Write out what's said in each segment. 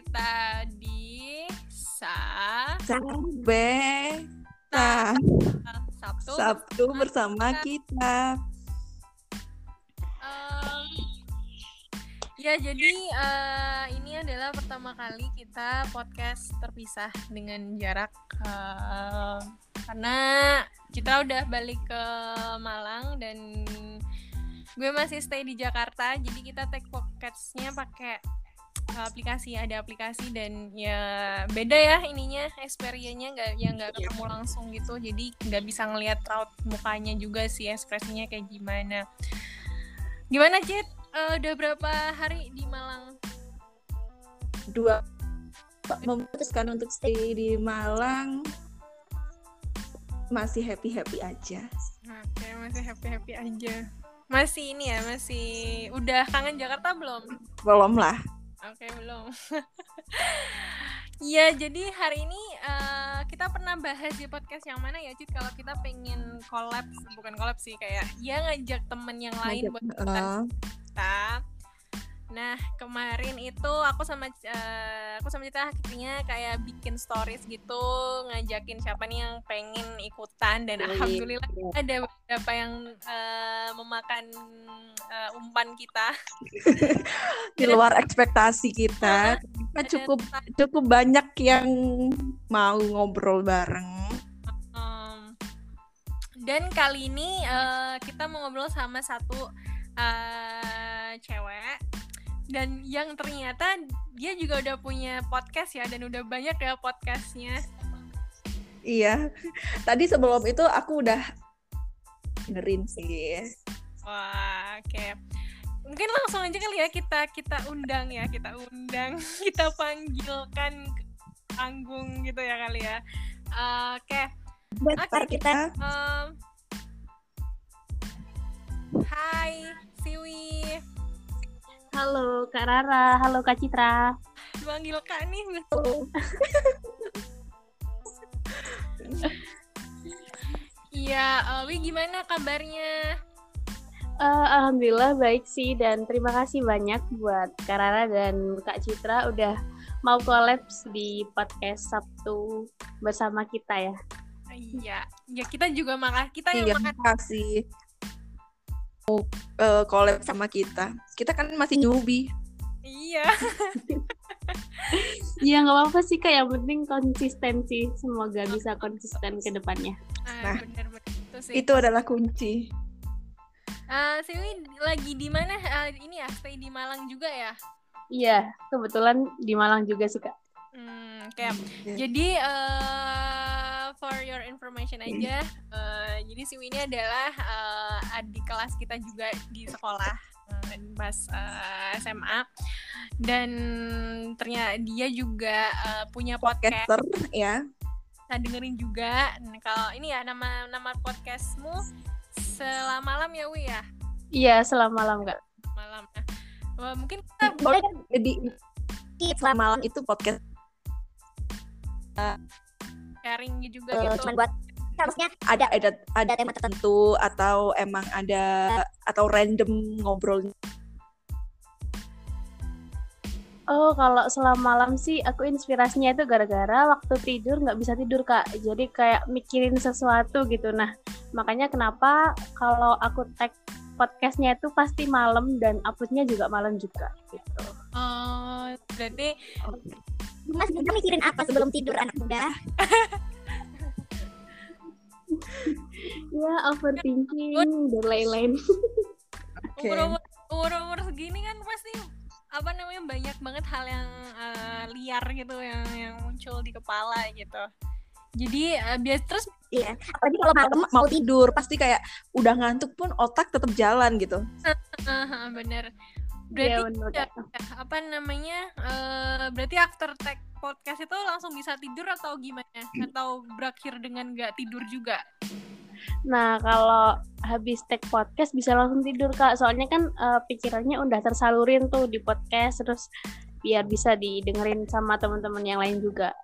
kita di Sa Sampai nah, Sabtu. Sabtu bersama kita. Em, ya jadi eh, ini adalah pertama kali kita podcast terpisah dengan jarak eh, karena kita udah balik ke Malang dan gue masih stay di Jakarta jadi kita take podcastnya pakai aplikasi ada aplikasi dan ya beda ya ininya experience-nya nggak ya nggak ketemu langsung gitu. Jadi nggak bisa ngelihat raut mukanya juga sih ekspresinya kayak gimana. Gimana Cit Eh, udah berapa hari di Malang? Dua. Memutuskan untuk stay di Malang. Masih happy happy aja. oke masih happy happy aja. Masih ini ya masih udah kangen Jakarta belum? Belum lah. Oke belum. Iya jadi hari ini eh, kita pernah bahas di podcast yang mana ya Cit kalau kita pengen collab bukan collab sih kayak ya ngajak temen yang lain Ngajak- buat ikutan eh, kita. Kemarin itu aku sama eh, aku sama Cita akhirnya kayak bikin stories gitu ngajakin siapa nih yang pengen ikutan dan Baik. alhamdulillah ada beberapa yang eh, memakan eh, umpan kita. di luar ekspektasi kita. Kita cukup cukup banyak yang mau ngobrol bareng. em, dan kali ini eh, kita mau ngobrol sama satu eh, cewek dan yang ternyata dia juga udah punya podcast ya dan udah banyak ya podcastnya. Iya. Tadi sebelum itu aku udah dengerin sih. Wah, oke. Mungkin langsung aja kali ya kita kita undang ya, kita undang, kita panggilkan panggung gitu ya kali ya. Eh, Oke, Buat Oke, ntar kita em, Hai, Siwi. Halo Kak Rara, halo Kak Citra. Panggil Kak nih. Iya, eh, Wi gimana kabarnya? Eh, Alhamdulillah baik sih dan terima kasih banyak buat Kak Rara dan Kak Citra udah mau kolaps di podcast Sabtu bersama kita ya. Iya, ya kita juga makasih kita yang iya makasih kasih mau eh, collab sama kita. Kita kan masih newbie. Iya. Ya nggak apa-apa sih Kak, yang penting konsistensi. Semoga bisa konsisten ke depannya. Ah, Nah, bener-bener itu sih. Itu adalah kunci. Ah, Siwi lagi di mana? Ah, ini ya, stay di Malang juga ya? Iya, kebetulan di Malang juga sih Kak. Hmm, kayak Iya. jadi eh, for your information aja, eh, jadi Siwi ini adalah eh, adik kelas kita juga di sekolah pas eh, SMA dan ternyata dia juga eh, punya podcast. Podcaster ya. Kita dengerin juga. Nah, kalau ini ya nama nama podcastmu selama malam ya Wi ya Iya, selamat malam Kak. malam. Nah, mungkin kita Boleh jadi selama malam itu podcast sharing juga Eh, gitu. cuman buat harusnya ada ada ada tema tertentu tertentu atau emang ada atau random ngobrol Oh, kalau selama malam sih aku inspirasinya itu gara-gara waktu tidur nggak bisa tidur kak. Jadi kayak mikirin sesuatu gitu. Nah, makanya kenapa kalau aku tag podcastnya itu pasti malam dan uploadnya juga malam juga gitu. Oh, berarti mas muda mikirin apa sebelum tidur anak muda Ya overthinking dan lain-lain. Oke. umur umur umur segini kan pasti apa namanya banyak banget hal yang eh, liar gitu yang yang muncul di kepala gitu. Jadi eh, bias terus iya apalagi kalau malam mau tidur pasti kayak udah ngantuk pun otak tetap jalan gitu bener. Berarti ya, kak. apa namanya? eh, berarti after tag podcast itu langsung bisa tidur atau gimana? Atau berakhir dengan nggak tidur juga? Nah kalau habis tag podcast bisa langsung tidur kak. Soalnya kan eh, pikirannya udah tersalurin tuh di podcast terus biar bisa didengerin sama teman-teman yang lain juga.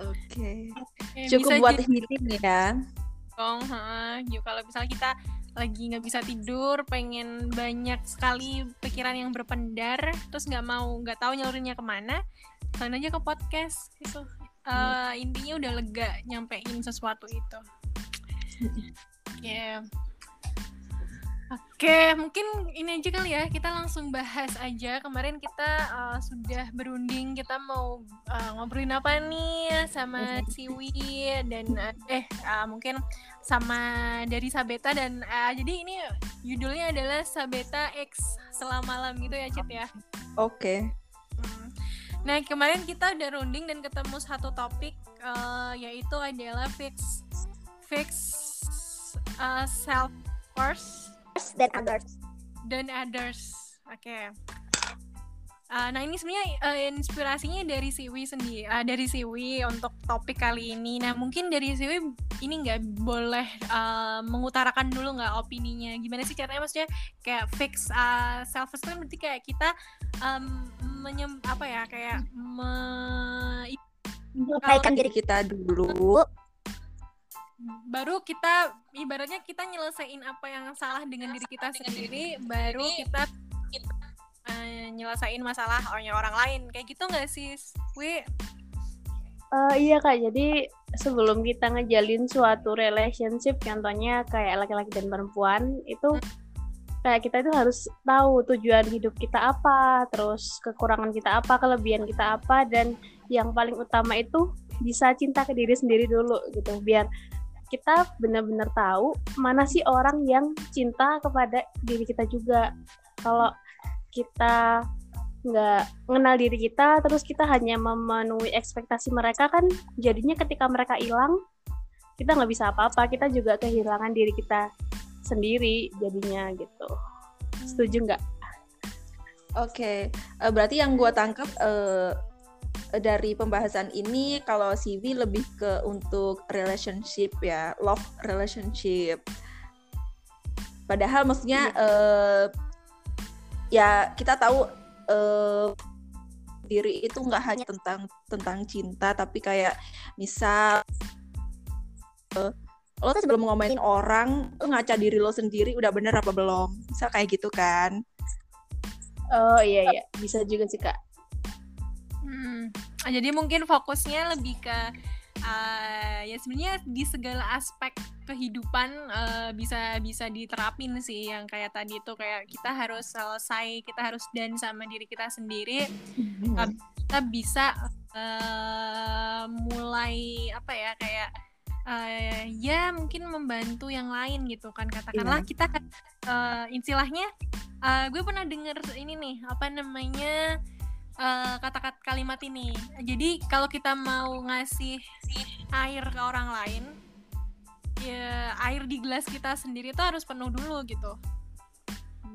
oke Ya, cukup bisa buat jadi healing ya dong. Yuk, kalau misalnya kita lagi nggak bisa tidur pengen banyak sekali pikiran yang berpendar terus nggak mau nggak tahu nyalurinnya ke mana kalian aja ke podcast gitu. Eh, intinya udah lega nyampein sesuatu itu. Ya Oke, mungkin ini aja kali ya. Kita langsung bahas aja. Kemarin kita uh, sudah berunding kita mau uh, ngobrolin apa nih sama Siwi dan uh, eh uh, mungkin sama dari Sabeta dan uh, jadi ini judulnya adalah Sabeta X selama malam gitu ya, Cit ya. Oke. Hmm. Nah, kemarin kita udah runding dan ketemu satu topik uh, yaitu adalah fix fix uh, self worth dan others. dan others. Oke. Uh, nah ini sebenarnya uh, inspirasinya dari Siwi sendiri, uh, dari Siwi untuk topik kali ini. Nah mungkin dari Siwi ini nggak boleh uh, mengutarakan dulu nggak opininya. Gimana sih caranya maksudnya kayak fix uh, self esteem berarti kayak kita um, menyem apa ya kayak me, Menyelesaikan diri Kita dulu. Baru kita ibaratnya kita nyelesain apa yang salah dengan diri kita sendiri baru kita uh, nyelesain masalah orang orang lain. Kayak gitu nggak sih Wi? Eh, iya kak, jadi sebelum kita ngejalin suatu relationship, contohnya kayak laki-laki dan perempuan, itu kayak kita itu harus tahu tujuan hidup kita apa, terus kekurangan kita apa, kelebihan kita apa, dan yang paling utama itu bisa cinta ke diri sendiri dulu gitu, biar kita benar-benar tahu mana sih orang yang cinta kepada diri kita juga. Kalau kita nggak mengenal diri kita terus kita hanya memenuhi ekspektasi mereka kan jadinya ketika mereka hilang kita nggak bisa apa-apa. Kita juga kehilangan diri kita sendiri jadinya gitu. Setuju nggak? Oke, eh, berarti yang gua tangkap eh, dari pembahasan ini kalau CV lebih ke untuk relationship ya, love relationship. Padahal maksudnya eh, ya kita tahu eh, diri itu nggak hanya tentang tentang cinta, tapi kayak misal eh, lo tuh sebelum ngomongin orang, lo ngaca diri lo sendiri udah bener apa belum? Misal kayak gitu kan? oh iya iya bisa juga sih kak Hmm, jadi mungkin fokusnya lebih ke uh, ya sebenarnya di segala aspek kehidupan uh, bisa bisa diterapin sih. Yang kayak tadi itu kayak kita harus selesai kita harus dan sama diri kita sendiri. Uh, kita bisa uh, mulai apa ya kayak uh, ya mungkin membantu yang lain gitu kan. Katakanlah kita kan uh, istilahnya uh, gue pernah denger ini nih apa namanya eh, kata-kata kalimat ini. Jadi kalau kita mau ngasih air ke orang lain, ya air di gelas kita sendiri itu harus penuh dulu gitu.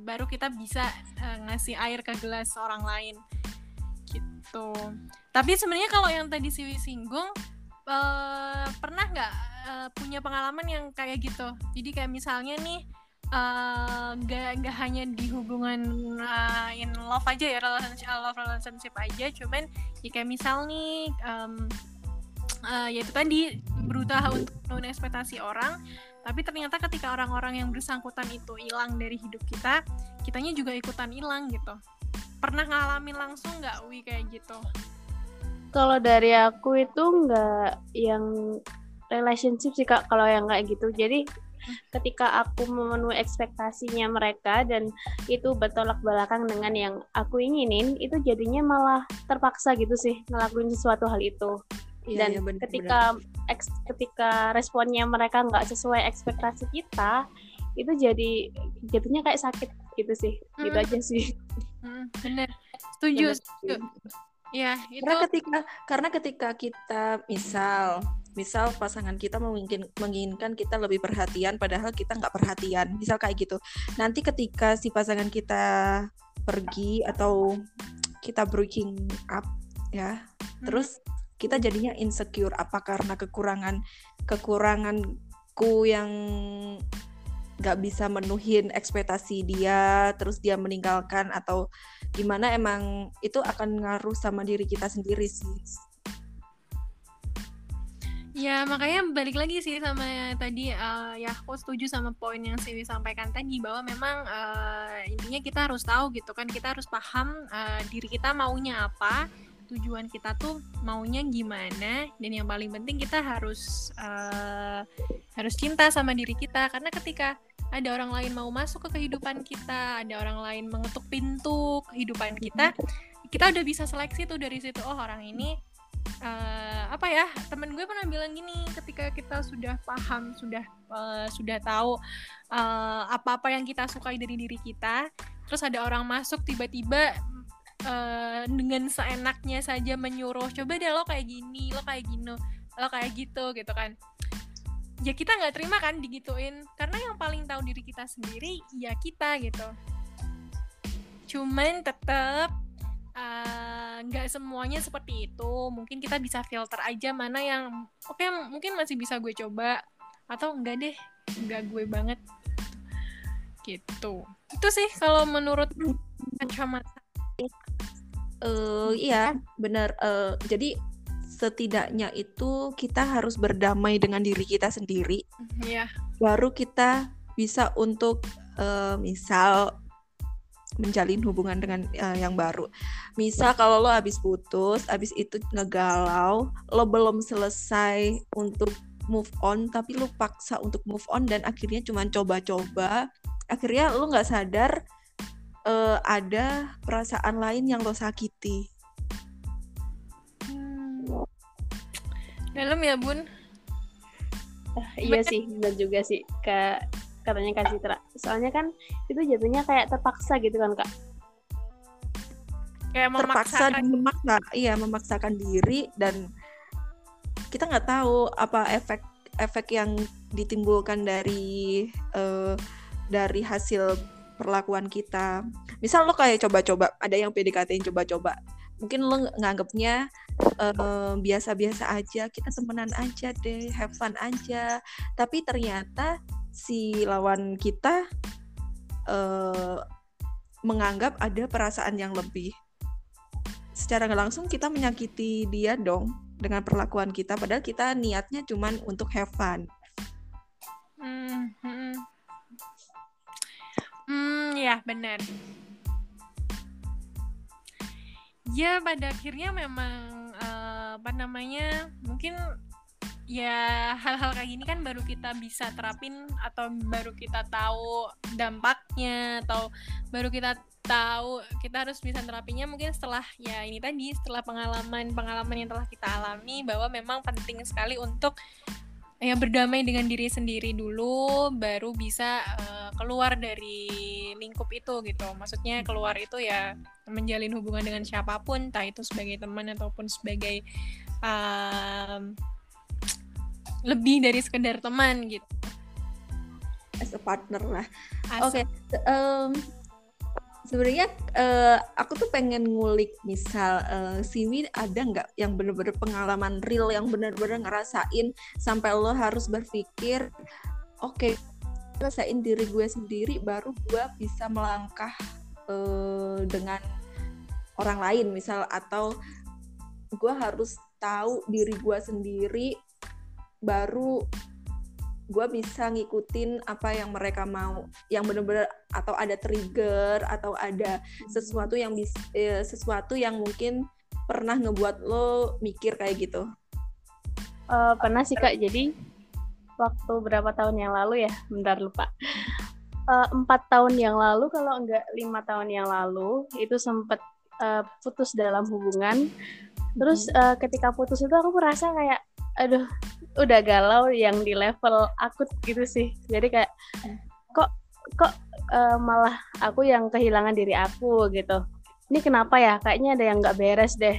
Baru kita bisa eh, ngasih air ke gelas orang lain. Gitu. Tapi sebenarnya kalau yang tadi Siwi singgung eh, pernah nggak eh, punya pengalaman yang kayak gitu? Jadi kayak misalnya nih eh, nggak nggak hanya di hubungan uh, in love aja ya relationship love relationship aja. Cuman ya kayak misal nih um, uh, ya itu tadi berusaha untuk memenuhi ekspektasi orang. Tapi ternyata ketika orang-orang yang bersangkutan itu hilang dari hidup kita kitanya juga ikutan hilang gitu. Pernah ngalamin langsung nggak wi kayak gitu? Kalau dari aku itu nggak yang relationship sih kak kalau yang kayak gitu. Jadi ketika aku memenuhi ekspektasinya mereka dan itu bertolak belakang dengan yang aku inginin itu jadinya malah terpaksa gitu sih ngelakuin sesuatu hal itu. Iya, dan iya, bener-bener. ketika eks- ketika responnya mereka nggak sesuai ekspektasi kita itu jadi jatuhnya kayak sakit gitu sih. Gitu Hmm. aja sih. Hmm, bener. Setuju Bener setuju. ya itu Karena ketika karena ketika kita misal misal pasangan kita mungkin menginginkan kita lebih perhatian padahal kita nggak perhatian. Misal kayak gitu. Nanti ketika si pasangan kita pergi atau kita breaking up ya terus kita jadinya insecure. Apa karena kekurangan kekuranganku yang nggak bisa menuhin ekspektasi dia terus dia meninggalkan atau gimana emang itu akan ngaruh sama diri kita sendiri sih Ya makanya balik lagi sih sama tadi uh, ya aku setuju sama poin yang Siwi sampaikan tadi bahwa memang uh, intinya kita harus tahu gitu kan kita harus paham uh, diri kita maunya apa tujuan kita tuh maunya gimana dan yang paling penting kita harus uh, harus cinta sama diri kita. Karena ketika ada orang lain mau masuk ke kehidupan kita ada orang lain mengetuk pintu kehidupan kita kita udah bisa seleksi tuh dari situ oh orang ini uh, apa ya temen gue pernah bilang gini ketika kita sudah paham sudah uh, sudah tahu uh, apa-apa yang kita sukai dari diri kita terus ada orang masuk tiba-tiba uh, dengan seenaknya saja menyuruh coba deh lo kayak gini lo kayak gini lo kayak gitu gitu kan. Ya kita nggak terima kan digituin karena yang paling tahu diri kita sendiri ya kita gitu. Cuman tetap Eh, nggak uh, semuanya seperti itu. Mungkin kita bisa filter aja mana yang oke okay, mungkin masih bisa gue coba atau enggak deh enggak gue banget. Gitu. Itu sih kalau menurut kacamata. Uh, iya benar. Uh, jadi setidaknya itu kita harus berdamai dengan diri kita sendiri. Yeah. baru kita bisa untuk uh, misal menjalin hubungan dengan uh, yang baru. Misal kalau lo habis putus, habis itu ngegalau, lo belum selesai untuk move on, tapi lo paksa untuk move on dan akhirnya cuma coba-coba, akhirnya lo nggak sadar uh, ada perasaan lain yang lo sakiti. Hmm. Dalam ya bun. Uh, iya sih, benar juga sih. Ke katanya Kak Citra. Soalnya kan itu jatuhnya kayak terpaksa gitu kan Kak. Kayak terpaksa memaksa, iya memaksakan diri dan kita nggak tahu apa efek efek yang ditimbulkan dari uh, dari hasil perlakuan kita. Misal lo kayak coba-coba, ada yang PDKT yang coba-coba. Mungkin lo nganggapnya biasa-biasa uh, aja, kita temenan aja deh, have fun aja. Tapi ternyata si lawan kita uh, menganggap ada perasaan yang lebih. Secara nggak langsung kita menyakiti dia dong dengan perlakuan kita, padahal kita niatnya cuma untuk have fun. Hmm, hmm. hmm ya benar. Ya pada akhirnya memang uh, apa namanya mungkin ya hal-hal kayak gini kan baru kita bisa terapin atau baru kita tahu dampaknya atau baru kita tahu kita harus bisa terapinya mungkin setelah ya ini tadi setelah pengalaman pengalaman yang telah kita alami bahwa memang penting sekali untuk ya berdamai dengan diri sendiri dulu baru bisa uh, keluar dari lingkup itu gitu. Maksudnya keluar itu ya menjalin hubungan dengan siapa pun entah itu sebagai teman ataupun sebagai uh, lebih dari sekedar teman gitu as a partner lah oke okay. um, sebenarnya uh, aku tuh pengen ngulik misal uh, Siwi ada nggak yang bener-bener pengalaman real yang bener-bener ngerasain sampai lo harus berpikir oke okay, rasain diri gue sendiri baru gue bisa melangkah uh, dengan orang lain misal atau gue harus tahu diri gue sendiri baru gue bisa ngikutin apa yang mereka mau yang bener-bener atau ada trigger atau ada sesuatu yang bis, eh, sesuatu yang mungkin pernah ngebuat lo mikir kayak gitu? Uh, pernah sih kak. Jadi waktu berapa tahun yang lalu ya? Bentar lupa. Eh, empat uh, tahun yang lalu kalau enggak lima tahun yang lalu itu sempet uh, putus dalam hubungan. Terus uh, ketika putus itu aku merasa kayak aduh udah galau yang di level akut gitu sih. Jadi kayak kok kok uh, malah aku yang kehilangan diri aku gitu. Ini kenapa ya? Kayaknya ada yang nggak beres deh.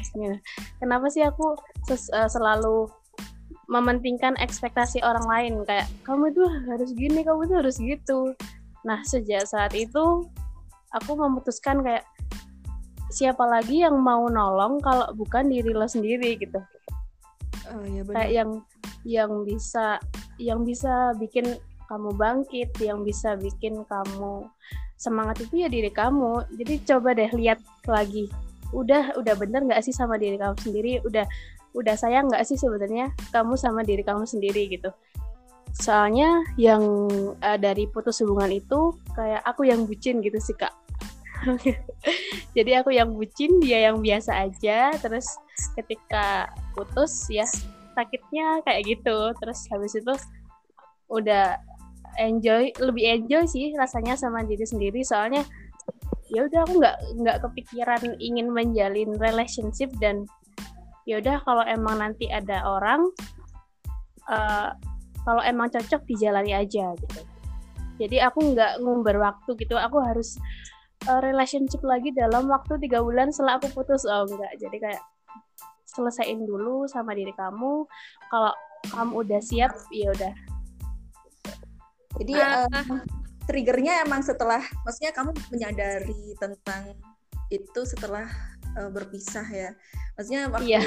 Kenapa sih aku ses, uh, selalu mementingkan ekspektasi orang lain? Kayak kamu itu harus gini kamu itu harus gitu. Nah sejak saat itu aku memutuskan kayak siapa lagi yang mau nolong kalau bukan diri lo sendiri? gitu. Oh, benar. kayak yang yang bisa yang bisa bikin kamu bangkit yang bisa bikin kamu semangat itu ya diri kamu. Jadi coba deh lihat lagi. Udah udah bener nggak sih sama diri kamu sendiri? Udah udah sayang nggak sih sebenarnya kamu sama diri kamu sendiri gitu? Soalnya yang uh, dari putus hubungan itu kayak aku yang bucin gitu sih kak. Jadi aku yang bucin dia yang biasa aja. Terus ketika putus ya sakitnya kayak gitu. Terus habis itu udah enjoy lebih enjoy sih rasanya sama diri sendiri. Soalnya ya udah aku nggak nggak kepikiran ingin menjalin relationship dan ya udah kalau emang nanti ada orang uh, kalau emang cocok dijalani aja gitu. Jadi aku nggak ngumbar waktu gitu. Aku harus uh, relationship lagi dalam waktu tiga bulan setelah aku putus. Oh enggak jadi kayak selesaiin dulu sama diri kamu. Kalau kamu udah siap ya udah. Jadi uh, triggernya emang setelah maksudnya kamu menyadari tentang itu setelah uh, berpisah ya. Maksudnya waktu iya.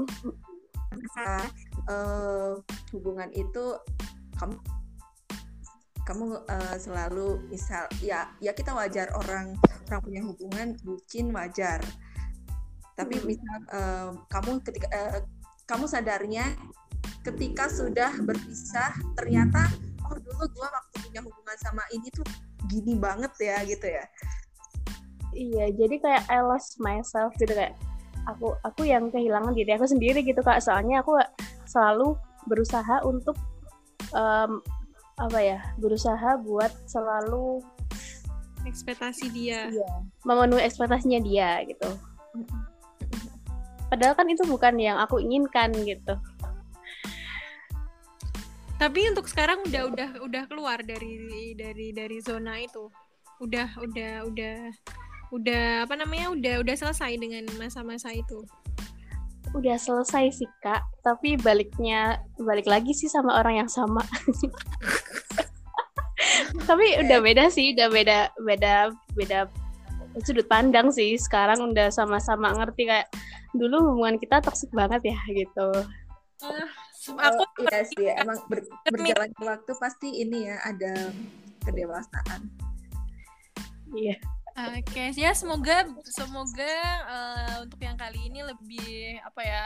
uh, hubungan itu kamu kamu uh, selalu misal ya ya kita wajar orang orang punya hubungan bucin wajar tapi hmm. misal uh, kamu ketika uh, kamu sadarnya ketika sudah berpisah ternyata oh dulu gua waktu punya hubungan sama ini tuh gini banget ya gitu ya. Iya jadi kayak I lost myself gitu kayak aku aku yang kehilangan diri aku sendiri gitu kak. Soalnya aku selalu berusaha untuk um, apa ya berusaha buat selalu ekspektasi dia. Iya, memenuhi ekspektasinya dia gitu padahal kan itu bukan yang aku inginkan gitu. Tapi untuk sekarang udah udah udah keluar dari dari dari zona itu. Udah udah udah udah apa namanya udah udah selesai dengan masa-masa itu. Udah selesai sih kak. Tapi baliknya balik lagi sih sama orang yang sama. Tapi udah beda sih udah beda beda beda sudut pandang sih sekarang udah sama-sama ngerti kayak dulu hubungan kita toksik banget ya gitu uh, aku oh, iya sih emang ber, berjalan waktu pasti ini ya ada kedewasaan iya Oke, okay. ya semoga semoga uh, untuk yang kali ini lebih apa ya?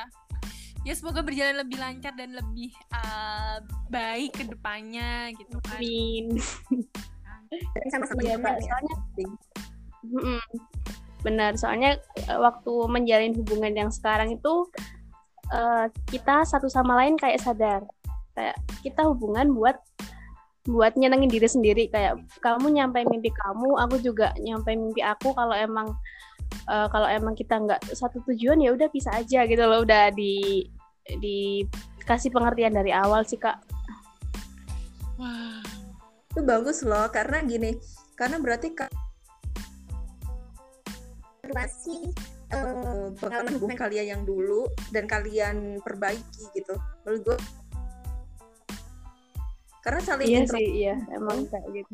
Ya semoga berjalan lebih lancar dan lebih uh, baik ke depannya gitu kan. Amin. Sama-sama ya, Pak. Soalnya benar, soalnya eh, waktu menjalin hubungan yang sekarang itu uh, kita satu sama lain kayak sadar. Kayak kita hubungan buat buat nyenengin diri sendiri. Kayak kamu nyampe mimpi kamu aku juga nyampe mimpi aku. Kalau emang uh, kalau emang kita nggak satu tujuan ya udah bisa aja gitu loh. Udah di dikasih pengertian dari awal sih kak. Wah. Itu bagus loh karena gini karena berarti kak masih uh, pengalaman hubungan kalian yang dulu dan kalian perbaiki gitu. Menurut gue karena saling iya sih iya emang kayak gitu.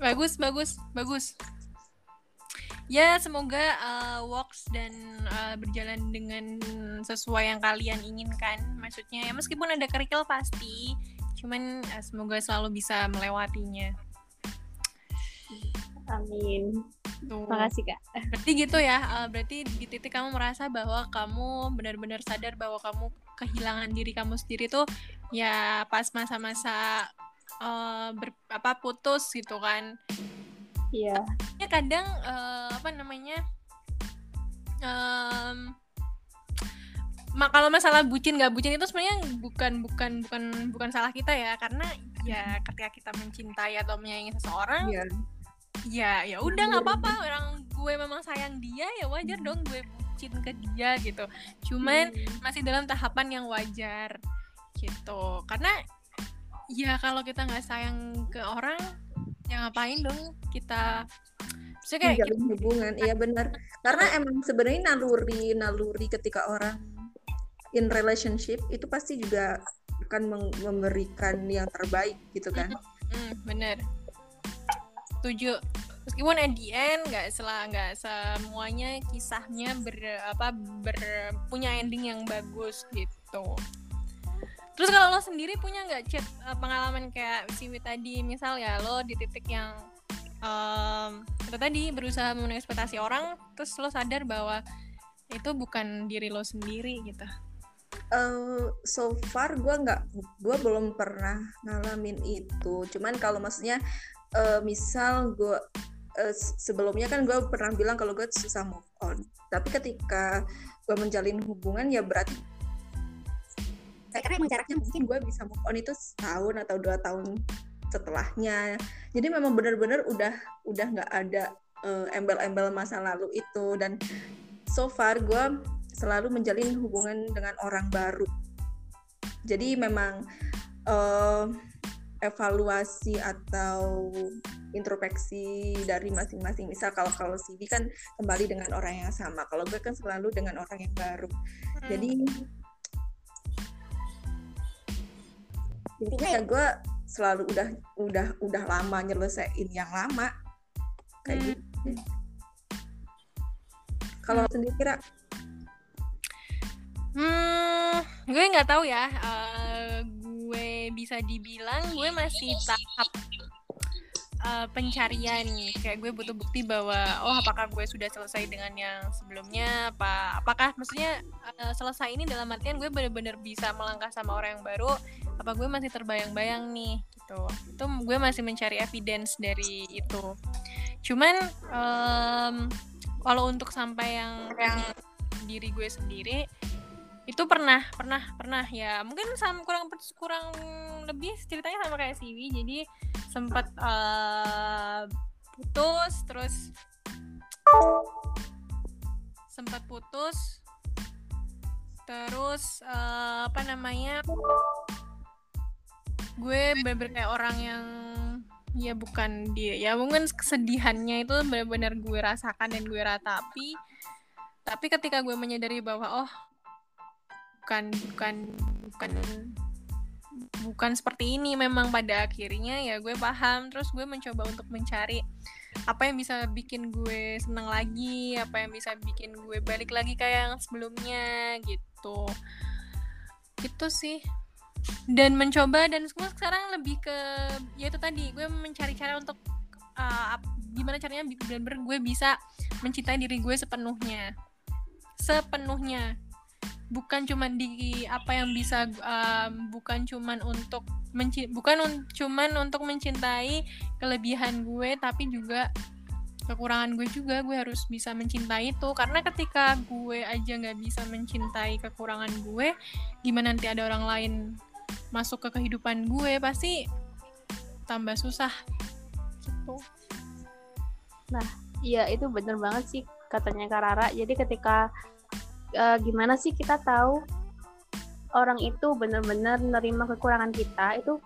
Bagus bagus bagus. Ya semoga uh, works dan uh, berjalan dengan sesuai yang kalian inginkan. Maksudnya ya meskipun ada kerikil pasti cuman uh, semoga selalu bisa melewatinya amin Tuh. Makasih kak. Berarti gitu ya. Uh, berarti di titik kamu merasa bahwa kamu benar-benar sadar bahwa kamu kehilangan diri kamu sendiri tuh ya pas masa-masa uh, ber, apa putus gitu kan. Iya. Ya kadang uh, apa namanya? Um, kalau masalah bucin nggak bucin itu sebenarnya bukan bukan bukan bukan salah kita ya karena ya ketika kita mencintai atau menyayangi seseorang yeah ya ya udah nggak apa-apa. Orang gue memang sayang dia ya wajar dong gue bucin ke dia gitu. Cuman hmm. masih dalam tahapan yang wajar gitu. Karena ya kalau kita nggak sayang ke orang ya ngapain dong kita bisa kayak gitu. hubungan. Iya benar. Karena emang sebenarnya naluri naluri ketika orang in relationship itu pasti juga akan memberikan yang terbaik gitu kan? Hmm, bener setuju. Meskipun at the end nggak selah nggak semuanya kisahnya ber apa ber punya ending yang bagus gitu. Terus kalau lo sendiri punya nggak chat uh, pengalaman kayak Siwi tadi? Misal ya lo di titik yang um, tadi berusaha memenuhi ekspektasi orang terus lo sadar bahwa itu bukan diri lo sendiri gitu. Eh, so far gue nggak gue belum pernah ngalamin itu. Cuman kalau maksudnya eh, misal gue eh, s- sebelumnya kan gue pernah bilang kalau gue susah move on. Tapi ketika gue menjalin hubungan ya berarti Karena emang jaraknya mungkin gue bisa move on itu setahun atau dua tahun setelahnya. Jadi memang benar-benar udah udah nggak ada eh, embel-embel masa lalu itu. Dan so far gue selalu menjalin hubungan dengan orang baru. Jadi memang eh, evaluasi atau introspeksi dari masing-masing. Misal kalau kalau CV kan kembali dengan orang yang sama kalau gue kan selalu dengan orang yang baru. Jadi intinya ya gue selalu udah udah udah lama nyelesain yang lama. Kayak Hmm. gitu. Kalau sendiri kira Hmm, gue nggak tahu ya. Gue bisa dibilang gue masih tahap eh, pencarian. Kayak gue butuh bukti bahwa oh apakah gue sudah selesai dengan yang sebelumnya? Apa apakah maksudnya eh, selesai ini dalam artian gue bener-bener bisa melangkah sama orang yang baru? Apa gue masih terbayang-bayang nih? Gitu. Itu gue masih mencari evidence dari itu. Cuman em, kalau untuk sampai yang yang diri gue sendiri itu pernah pernah pernah ya. Mungkin sama kurang kurang lebih ceritanya sama kayak Siwi jadi sempat eh, putus terus sempat putus terus eh, apa namanya gue bener kayak orang yang ya bukan dia ya mungkin kesedihannya itu benar-benar gue rasakan dan gue ratapi. Tapi ketika gue menyadari bahwa oh bukan bukan bukan bukan seperti ini memang pada akhirnya ya gue paham. Terus gue mencoba untuk mencari apa yang bisa bikin gue senang lagi apa yang bisa bikin gue balik lagi kayak yang sebelumnya gitu. Gitu sih. Dan mencoba dan semua sekarang lebih ke ya itu tadi gue mencari cara untuk uh, gimana caranya benar-benar gue bisa mencintai diri gue sepenuhnya. Sepenuhnya bukan cuman di apa yang bisa um, bukan cuman untuk menci bukan un- cuman untuk mencintai kelebihan gue tapi juga kekurangan gue juga gue harus bisa mencintai itu. Karena ketika gue aja nggak bisa mencintai kekurangan gue gimana nanti ada orang lain masuk ke kehidupan gue pasti tambah susah. Gitu. Iya itu bener banget sih katanya Kak Rara. Jadi ketika eh, gimana sih kita tahu orang itu benar-benar menerima kekurangan kita itu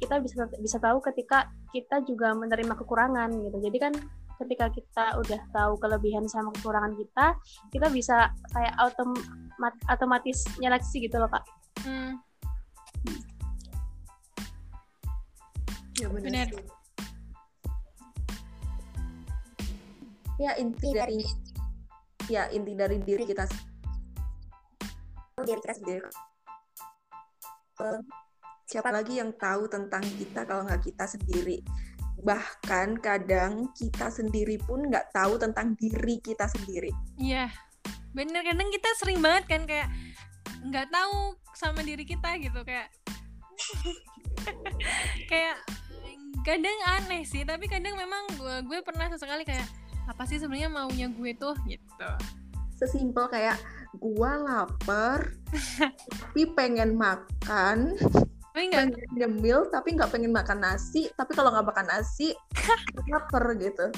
kita bisa bisa tahu ketika kita juga menerima kekurangan gitu. Jadi kan ketika kita udah tahu kelebihan sama kekurangan kita, kita bisa kayak otomat otomatis nyeleksi gitu loh kak. Hmm, ya Benar. ya inti Iya, dari ya inti dari diri kita diri kita sendiri. Eh, siapa lagi yang tahu tentang kita kalau nggak kita sendiri? Bahkan kadang kita sendiri pun nggak tahu tentang diri kita sendiri. Iya, bener. Kadang kita sering banget kan kayak nggak tahu sama diri kita gitu kayak kayak kadang aneh sih tapi kadang memang gue gue pernah sesekali kayak apa sih sebenarnya maunya gue tuh? Gitu. Sesimpel kayak gua lapar tapi pengen makan. Nggak pengen nyemil tapi nggak pengen makan nasi. Tapi kalau nggak makan nasi lapar gitu.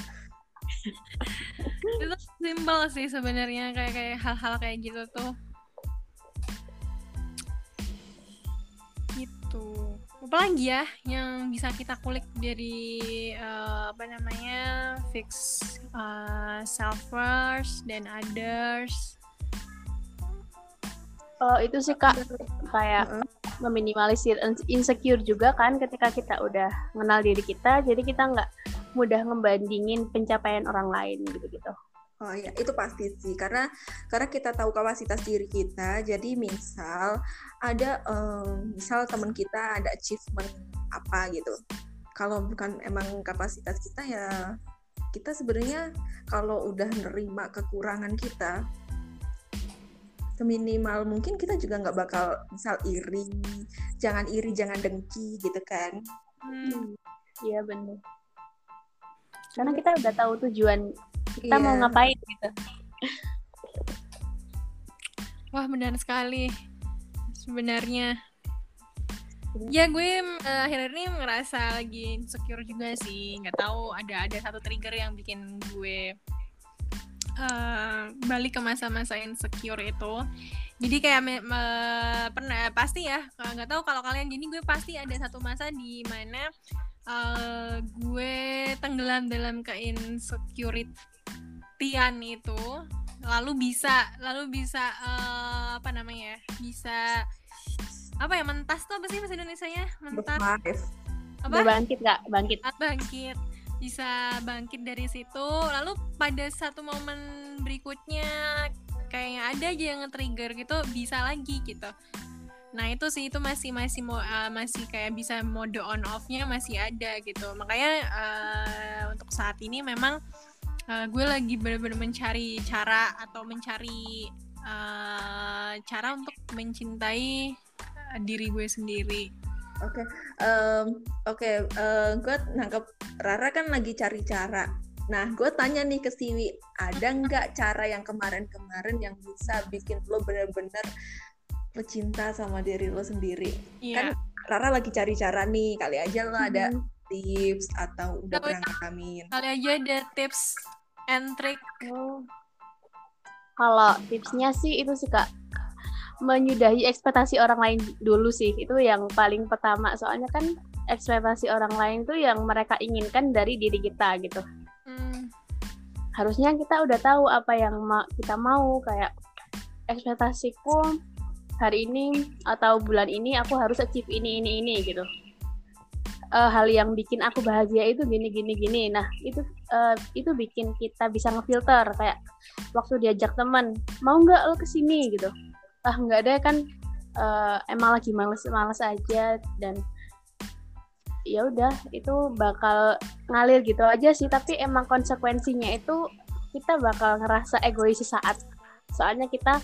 Itu simpel sih sebenarnya kayak kayak hal-hal kayak gitu tuh. Gitu. Apa lagi ya yang bisa kita kulik dari eh, apa namanya fix eh, self worth dan others Oh itu sih kak kayak Heeh. meminimalisir ins- insecure juga kan ketika kita udah mengenal diri kita jadi kita nggak mudah ngebandingin pencapaian orang lain gitu-gitu. Oh ya, itu pasti sih karena karena kita tahu kapasitas diri kita. Jadi misal ada em, misal teman kita ada achievement apa gitu. Kalau bukan emang kapasitas kita ya kita sebenarnya kalau udah nerima kekurangan kita seminimal mungkin kita juga nggak bakal misal iri jangan iri jangan dengki gitu kan Hmm. Iya benar. Karena kita udah tahu tujuan kita mau Iya. ngapain gitu. Wah benar sekali sebenarnya. Ya gue eh, akhir-akhir ini ngerasa lagi insecure juga sih. Nggak tahu ada ada satu trigger yang bikin gue eh, balik ke masa-masa insecure itu. Jadi kayak me- me- pernah pasti ya kalau nggak tahu kalau kalian jadi gue pasti ada satu masa di mana eh, gue tenggelam dalam keinsecurity-an itu lalu bisa lalu bisa eh, apa namanya ya bisa apa ya mentas tuh apa sih bahasa Indonesia nya mentas apa Udah bangkit nggak? Bangkit. saat bangkit bisa bangkit dari situ. Lalu pada satu momen berikutnya kayaknya ada aja yang nge-trigger gitu bisa lagi gitu. Nah itu sih itu masih masih mau eh, masih kayak bisa mode on off-nya masih ada gitu. Makanya eh, untuk saat ini memang eh, gue lagi benar-benar mencari cara atau mencari eh, cara untuk mencintai diri gue sendiri Oke, oke, gue nangkep Rara kan lagi cari cara. Nah, gue tanya nih ke Siwi, ada nggak cara yang kemarin-kemarin yang bisa bikin lo bener-bener pecinta sama diri lo sendiri? Iya. Rara lagi cari cara nih, kali aja lo ada Hmm. tips atau udah pernah ngalamin. kali aja ada tips and trick Oh. Kalau tipsnya sih itu sih kak menyudahi ekspektasi orang lain dulu sih. Itu yang paling pertama. Soalnya kan ekspektasi orang lain tuh yang mereka inginkan dari diri kita gitu. Hmm, harusnya kita udah tahu apa yang ma- kita mau. Kayak ekspektasiku hari ini atau bulan ini aku harus achieve ini ini ini gitu. Eh, hal yang bikin aku bahagia itu gini gini gini. Nah itu eh, itu bikin kita bisa ngefilter. Kayak waktu diajak teman mau nggak lo ke sini gitu ah nggak deh kan eh, emang lagi males males aja dan ya udah itu bakal ngalir gitu aja sih. Tapi emang konsekuensinya itu kita bakal ngerasa egois sesaat. Soalnya kita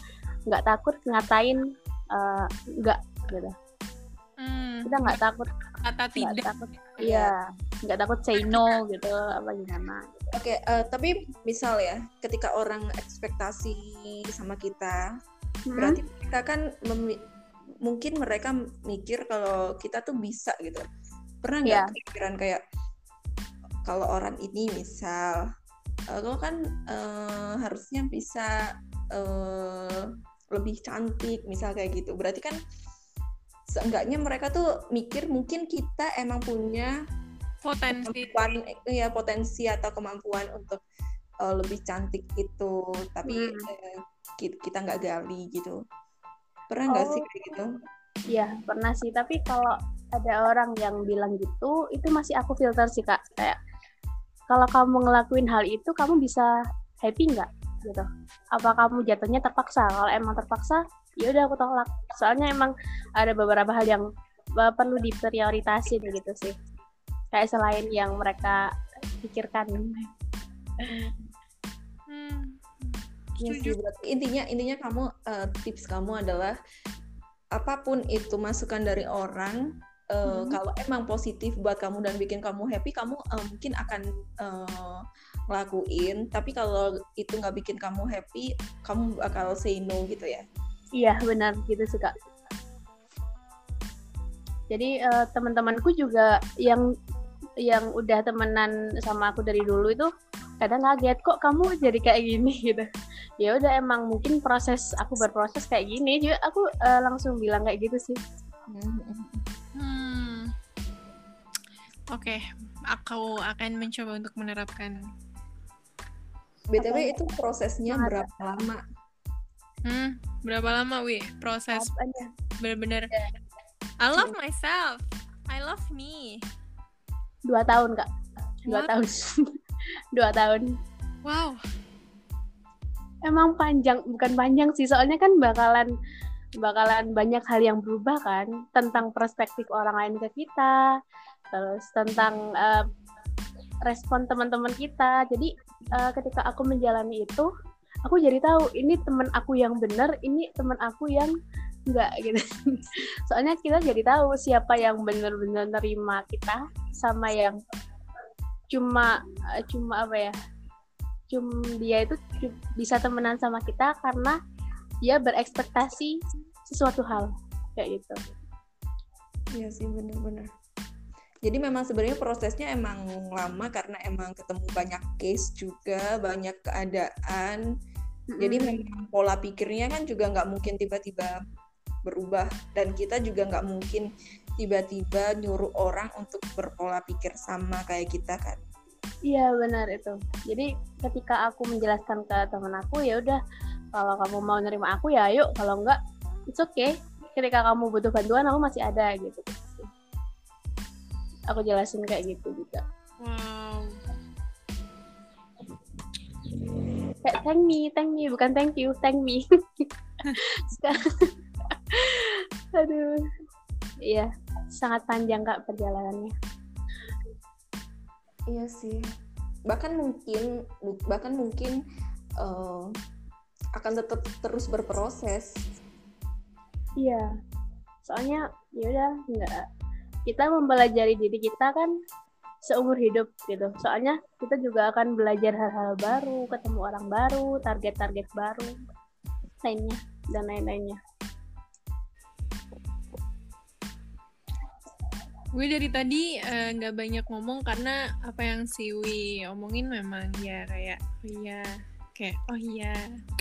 nggak takut ngatain eh, nggak gitu. Hmm, kita nggak takut kata nggak tidak. takut iya nggak takut say no gitu apa gimana. Oke, eh, tapi misal ya, ketika orang ekspektasi sama kita? Berarti kita kan mungkin mereka mikir kalau kita tuh bisa gitu. Pernah nggak Iya. kepikiran kayak kalau orang ini misal lo kan eh, harusnya bisa eh, lebih cantik misal kayak gitu. Berarti kan seenggaknya mereka tuh mikir mungkin kita emang punya potensi. kemampuan ya potensi atau kemampuan untuk eh, lebih cantik itu. Tapi Hmm. eh, ki- kita nggak gali gitu. Pernah nggak Oh. sih kayak gitu? Iya pernah sih. Tapi kalau ada orang yang bilang gitu itu masih aku filter sih kak. Kayak kalau kamu ngelakuin hal itu kamu bisa happy nggak? Gitu. Apa kamu jatuhnya terpaksa? Kalau emang terpaksa ya udah aku tolak. Soalnya emang ada beberapa hal yang perlu diprioritasin gitu sih. Kayak selain yang mereka pikirkan setuju. sih, berarti intinya intinya kamu eh, tips kamu adalah apa pun itu masukan dari orang eh, Hmm. kalau emang positif buat kamu dan bikin kamu happy kamu eh, mungkin akan eh, ngelakuin tapi kalau itu nggak bikin kamu happy kamu bakal say no gitu ya Iya benar gitu sih kak. Jadi eh, teman-temanku juga yang yang udah temenan sama aku dari dulu itu kadang kaget kok kamu jadi kayak gini gitu. Ya udah emang mungkin proses aku berproses kayak gini juga aku eh, langsung bilang kayak gitu sih. Hmm. Oke, aku akan mencoba untuk menerapkan. btw itu prosesnya Semangat. berapa lama Hmm, berapa lama, Wi? Proses bener-bener. I love myself. I love me. Dua tahun kak. Dua What? tahun. Dua tahun. Wow. Emang panjang bukan panjang sih soalnya kan bakalan bakalan banyak hal yang berubah kan tentang perspektif orang lain ke kita terus tentang eh, respon teman-teman kita. Jadi eh, ketika aku menjalani itu aku jadi tahu ini teman aku yang benar ini teman aku yang enggak gitu. Soalnya kita jadi tahu siapa yang benar-benar nerima kita sama yang cuma eh, cuma apa ya cuma dia itu bisa temenan sama kita karena dia berekspektasi sesuatu hal kayak gitu Iya sih bener-bener. Jadi memang sebenarnya prosesnya emang lama karena emang ketemu banyak case juga, banyak keadaan. Jadi memang pola pikirnya kan juga nggak mungkin tiba-tiba berubah dan kita juga nggak mungkin tiba-tiba nyuruh orang untuk berpola pikir sama kayak kita kan. Iya benar itu. Jadi ketika aku menjelaskan ke teman aku ya udah kalau kamu mau nerima aku ya ayo kalau enggak it's okay. Ketika kamu butuh bantuan aku masih ada gitu. Aku jelasin kayak gitu juga. Wow. Kayak thank me, thank me bukan thank you, thank me. Aduh. Iya, sangat panjang Kak perjalanannya. Iya sih. Bahkan mungkin bahkan mungkin eh, akan tetap terus berproses. Iya. Soalnya ya udah nggak kita mempelajari diri kita kan seumur hidup gitu. Soalnya kita juga akan belajar hal-hal baru, ketemu orang baru, target-target baru, lainnya dan lain-lainnya. Gue dari tadi eh, nggak banyak ngomong karena apa yang si Wi omongin memang ya kayak oh iya kayak oh iya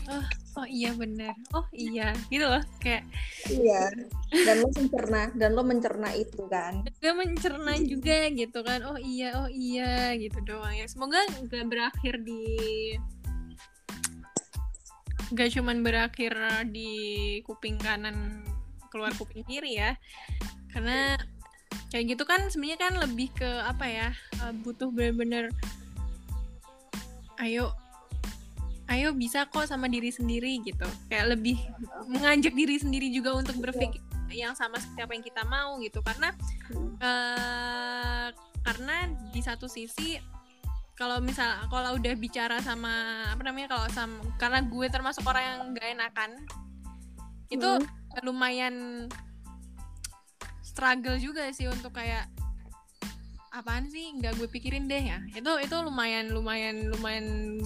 oh oh iya benar oh iya gitu loh kayak Iya. Dan lo mencerna dan lo mencerna itu kan. gue mencerna juga gitu kan oh iya oh iya gitu doang ya semoga nggak berakhir di nggak cuman berakhir di kuping kanan keluar kuping kiri ya karena kayak gitu kan sebenarnya kan lebih ke apa ya eh, butuh bener-bener ayo ayo bisa kok sama diri sendiri gitu. Kayak lebih mengajak diri sendiri juga untuk berpikir yang sama seperti apa yang kita mau gitu. Karena eh karena di satu sisi kalau misal kalau udah bicara sama apa namanya kalau sama karena gue termasuk orang yang gak enakan itu lumayan struggle juga sih untuk kayak apaan sih? Nggak gue pikirin deh ya. Itu itu lumayan lumayan lumayan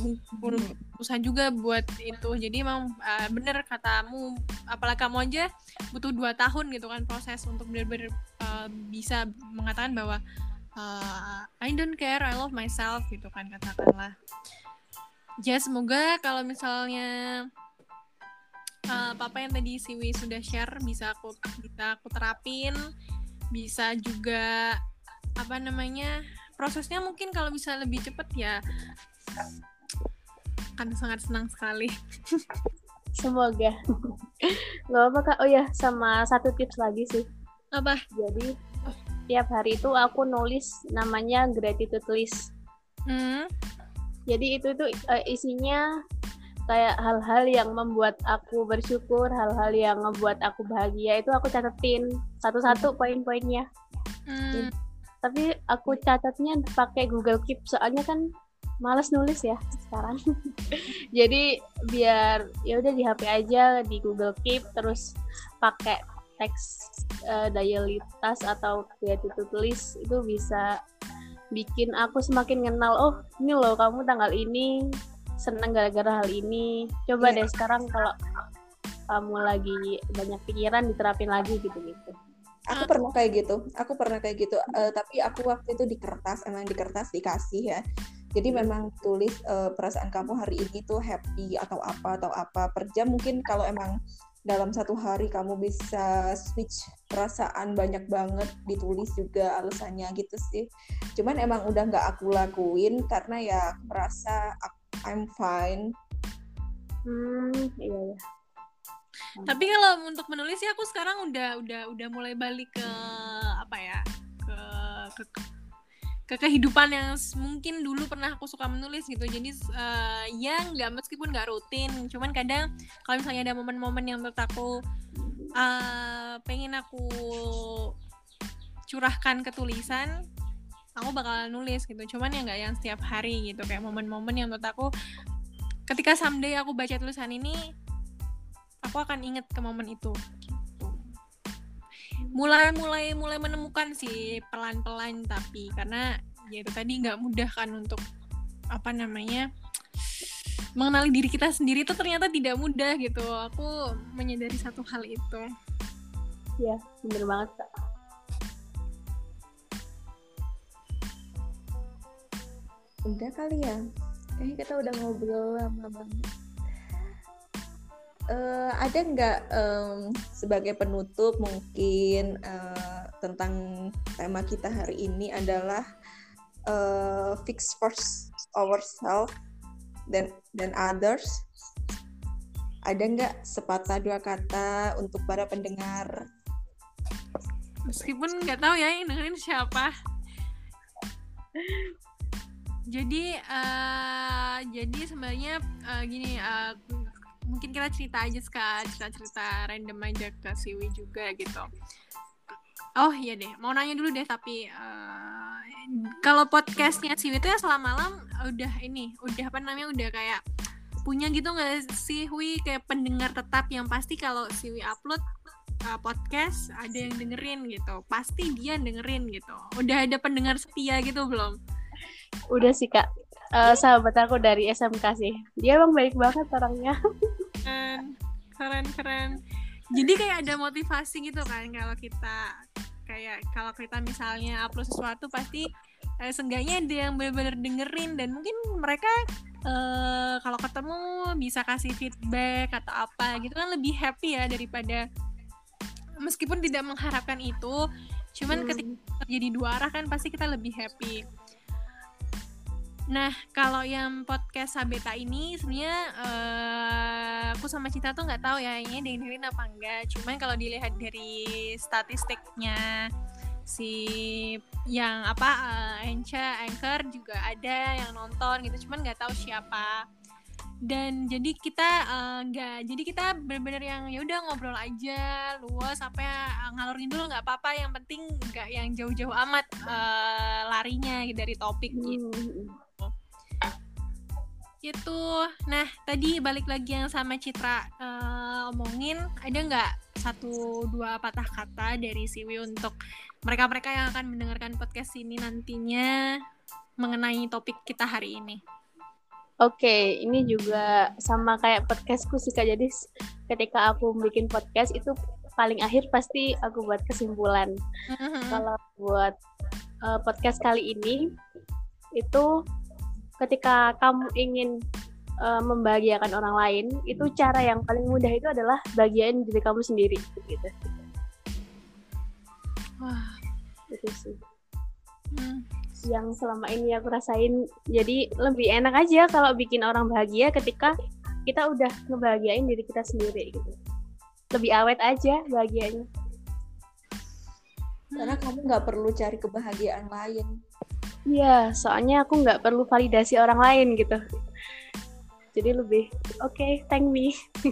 urusan juga buat itu. Jadi emang uh, bener katamu apalagi kamu aja butuh dua tahun gitu kan proses untuk benar-benar uh, bisa mengatakan bahwa uh, I don't care I love myself gitu kan katakanlah. Ya semoga kalau misalnya uh, papa yang tadi Siwi sudah share bisa aku bisa aku terapin bisa juga apa namanya prosesnya mungkin kalau bisa lebih cepet ya akan sangat senang sekali Semoga. Gak apa kak. Oh ya, sama satu tips lagi sih. apa Jadi tiap hari itu aku nulis namanya gratitude list. hmm Jadi itu tuh eh, isinya kayak hal-hal yang membuat aku bersyukur, hal-hal yang membuat aku bahagia itu aku catetin satu-satu poin-poinnya. hmm, Tapi aku catatnya pakai Google Keep soalnya kan males nulis ya sekarang. Jadi biar ya udah di HP aja di Google Keep terus pakai teks diary task atau gratitude list itu bisa bikin aku semakin kenal oh ini loh kamu tanggal ini seneng gara-gara hal ini coba Iya. deh sekarang kalau kamu lagi banyak pikiran diterapin lagi gitu-gitu Aku pernah kayak gitu. Aku pernah kayak gitu. Eh, tapi aku waktu itu di kertas, emang di kertas dikasih ya. Jadi memang tulis eh, perasaan kamu hari ini tuh happy atau apa atau apa per jam. Mungkin kalau emang dalam satu hari kamu bisa switch perasaan banyak banget ditulis juga alasannya gitu sih. Cuman emang udah nggak aku lakuin karena ya aku merasa aku- I'm fine. hmm iya ya tapi kalau untuk menulis sih aku sekarang udah udah udah mulai balik ke apa ya ke ke, ke kehidupan yang mungkin dulu pernah aku suka menulis gitu. Jadi eh, ya nggak meskipun nggak rutin. Cuman kadang kalau misalnya ada momen-momen yang menurut aku eh, pengen aku curahkan ke tulisan aku bakal nulis gitu. Cuman ya nggak yang setiap hari gitu kayak momen-momen yang menurut aku ketika someday aku baca tulisan ini aku akan inget ke momen itu gitu. mulai mulai mulai menemukan sih pelan pelan tapi karena ya itu tadi nggak mudah kan untuk apa namanya mengenali diri kita sendiri itu ternyata tidak mudah gitu. Aku menyadari satu hal itu. Ya bener banget kak Udah kali ya. Kayaknya kita udah ngobrol lama banget. Eh, ada nggak em, sebagai penutup mungkin eh, tentang tema kita hari ini adalah eh, fix first ourselves dan dan others. Ada nggak sepatah dua kata untuk para pendengar? meskipun nggak tahu ya yang dengerin siapa jadi eh, jadi sebenarnya eh, gini eh, mungkin kita cerita aja ska cerita cerita random aja ke Siwi juga gitu. Oh iya deh. Mau nanya dulu deh tapi eh, kalau podcastnya Siwi itu ya selama malam udah ini udah apa namanya udah kayak punya gitu nggak sih Wi? Kayak pendengar tetap yang pasti kalau Siwi upload uh, podcast ada yang dengerin gitu. Pasti dia dengerin gitu. Udah ada pendengar setia gitu belum udah sih kak. Eh, sahabat aku dari SMK sih. Dia emang baik banget orangnya. Keren keren keren. Jadi kayak ada motivasi gitu kan kalau kita kayak kalau kita misalnya upload sesuatu pasti eh, seenggaknya ada yang benar-benar dengerin. Dan mungkin mereka eh, kalau ketemu bisa kasih feedback atau apa gitu kan lebih happy ya daripada meskipun tidak mengharapkan itu cuman Hmm. ketika terjadi dua arah kan pasti kita lebih happy Nah, kalau yang podcast Sabeta ini sebenarnya eh, aku sama Cita tuh nggak tahu ya ini dengerin apa enggak. Cuman kalau dilihat dari statistiknya si yang apa eh, Encha Anchor juga ada yang nonton gitu. Cuman nggak tahu siapa. Dan jadi kita eh, nggak jadi kita bener-bener yang ya udah ngobrol aja luas apa ya ngalorin dulu nggak apa-apa yang penting nggak yang jauh-jauh amat eh, larinya dari topik gitu Hmm. Gitu. Nah, tadi balik lagi yang sama Citra eh, omongin, ada nggak satu dua patah kata dari Siwi untuk mereka-mereka yang akan mendengarkan podcast ini nantinya mengenai topik kita hari ini? Oke, ini juga sama kayak podcastku sih kak. Jadi ketika aku bikin podcast itu paling akhir pasti aku buat kesimpulan. Mhm. Kalau buat uh, podcast kali ini itu ketika kamu ingin uh, membahagiakan orang lain, itu cara yang paling mudah itu adalah bagian diri kamu sendiri gitu. Wah, Itu sih hmm. yang selama ini aku rasain. Jadi lebih enak aja kalau bikin orang bahagia ketika kita udah ngebahagiain diri kita sendiri gitu. Lebih awet aja bahagianya. Karena kamu nggak perlu cari kebahagiaan lain. Iya, soalnya aku nggak perlu validasi orang lain gitu. Jadi lebih, oke, thank me.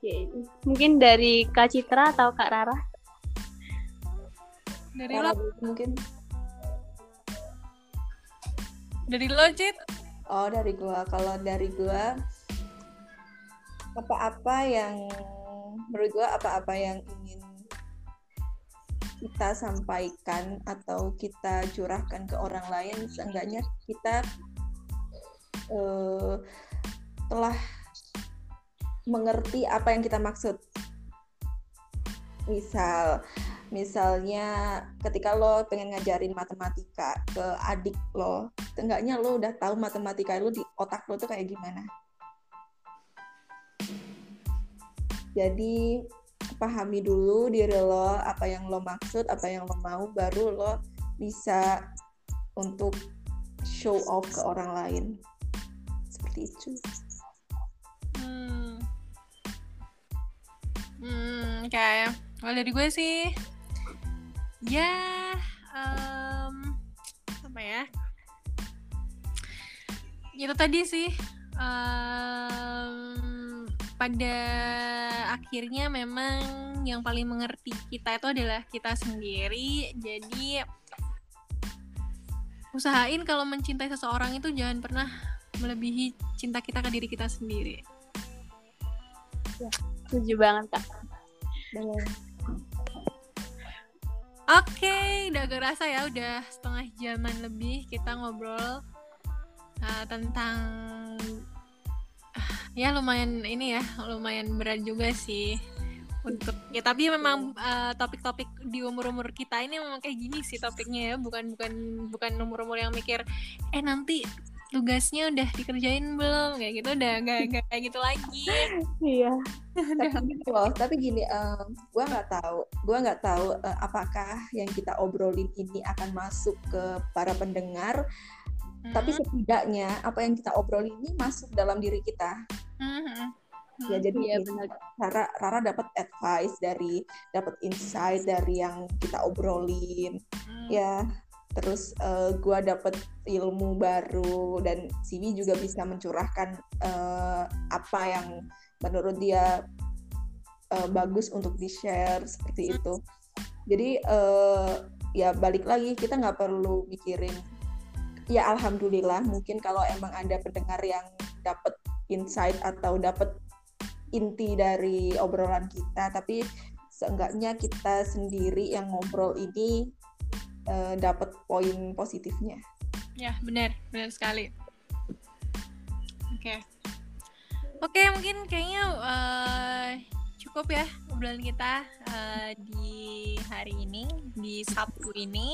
Oke, Mungkin dari Kak Citra atau Kak Rara? dari Cara lo, mungkin dari lo Cit. Oh dari gua, kalau dari gua apa-apa yang menurut gua apa-apa yang kita sampaikan atau kita curahkan ke orang lain, seenggaknya kita eh, telah mengerti apa yang kita maksud. Misal, misalnya ketika lo pengen ngajarin matematika ke adik lo, Seenggaknya lo udah tahu matematika lo di otak lo tuh kayak gimana. Jadi pahami dulu diri lo, apa yang lo maksud, apa yang lo mau, baru lo bisa untuk show off ke orang lain. Seperti itu. Hmm. Hmm, kayak kalau dari gue sih ya em, apa ya? Itu tadi sih em, pada akhirnya memang yang paling mengerti kita itu adalah kita sendiri. Jadi usahain kalau mencintai seseorang itu jangan pernah melebihi cinta kita ke diri kita sendiri Setuju banget kak. Oke, udah agak rasa ya udah setengah jaman lebih kita ngobrol uh, tentang ya lumayan ini ya lumayan berat juga sih untuk ya tapi memang uh, topik-topik di umur-umur kita ini memang kayak gini sih topiknya ya bukan bukan bukan umur-umur yang mikir eh nanti tugasnya udah dikerjain belum kayak gitu udah gak, gak kayak gitu lagi Iya. tapi loh tapi gini em, gua nggak tahu gua nggak tahu eh, apakah yang kita obrolin ini akan masuk ke para pendengar tapi Hmm, setidaknya apa yang kita obrolin ini masuk dalam diri kita. Hmm, hmm, ya jadi gini, benar. Rara Rara dapat advice dari dapat insight dari yang kita obrolin. Hmm. ya terus eh, gua dapat ilmu baru dan Siwi juga bisa mencurahkan eh, apa yang menurut dia eh, bagus untuk di share seperti itu. Jadi eh, ya balik lagi kita nggak perlu mikirin ya alhamdulillah mungkin kalau emang ada pendengar yang dapat insight atau dapat inti dari obrolan kita tapi seenggaknya kita sendiri yang ngobrol ini eh, dapat poin positifnya Ya, benar, benar sekali. Oke. Oke, mungkin kayaknya eh, cukup ya obrolan kita eh, di hari ini, di Sabtu ini.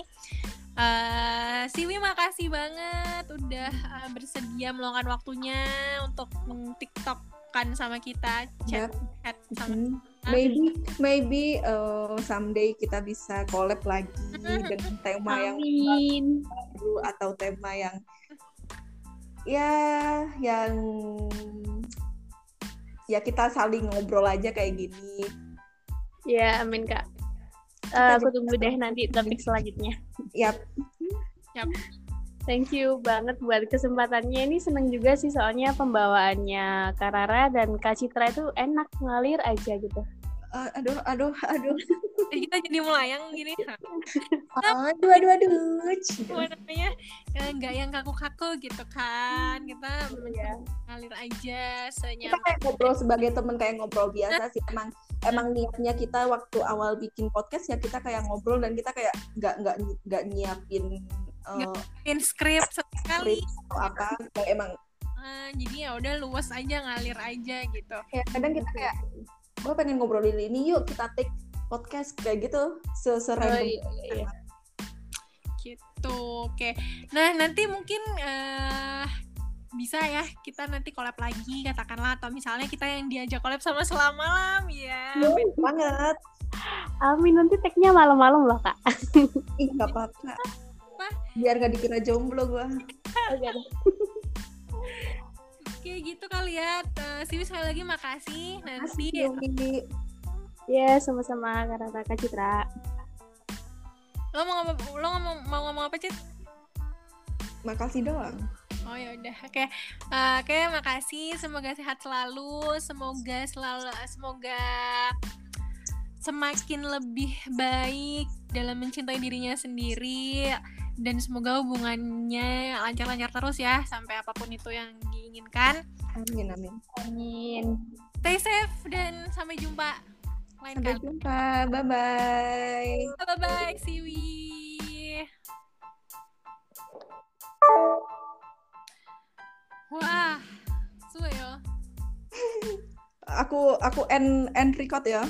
Eh, Siwi makasih banget udah eh, bersedia meluangkan waktunya untuk TikTok-kan sama kita, chat, chat sama Mhm. maybe maybe eh, someday kita bisa collab lagi dengan tema yang baru atau tema yang ya yang ya kita saling ngobrol aja kayak gini. Ya, amin kak. Eh, Kita aku tunggu deh nanti topik selanjutnya. ya Thank you banget buat kesempatannya. Ini seneng juga sih soalnya pembawaannya Karara dan Kak Citra itu enak ngalir aja gitu. eh, aduh aduh aduh kita jadi melayang gini. aduh aduh aduh Apa namanya? eh, nggak yang kaku-kaku gitu kan. Kita Iya. ngalir aja kita senyaman. kayak ngobrol sebagai temen kayak ngobrol biasa sih emang emang niatnya kita waktu awal bikin podcast ya kita kayak ngobrol dan kita kayak nggak nggak nggak nyiapin uh, In script sekali. atau apa kayak emang Eh, jadi ya udah luas aja ngalir aja gitu. kayak kadang kita kayak gue pengen ngobrolin ini yuk kita take podcast kayak gitu Oh, seserandom iya, iya. gitu oke nah nanti mungkin eh bisa ya kita nanti collab lagi katakanlah. Atau misalnya kita yang diajak collab sama selama malam ya banget. Amin nanti tag-nya malam-malam loh kak. ih nggak apa-apa. Biar nggak dikira jomblo gue Oke. gitu kali ya. Eh, Siwi sekali lagi makasih. Nanti Yomi Ya sama-sama Karara Kak Citra. lo mau ngomong lo ngomong mau ngomong apa Cit? makasih doang Oh ya udah, oke, Eh, oke, makasih. Semoga sehat selalu, semoga selalu, semoga semakin lebih baik dalam mencintai dirinya sendiri dan semoga hubungannya lancar-lancar terus ya sampai apa pun itu yang diinginkan. amin amin Amin. Stay safe dan sampai jumpa lain sampai kali. jumpa bye bye Bye bye, Siwi. Wah, suwe yo. aku aku end end record ya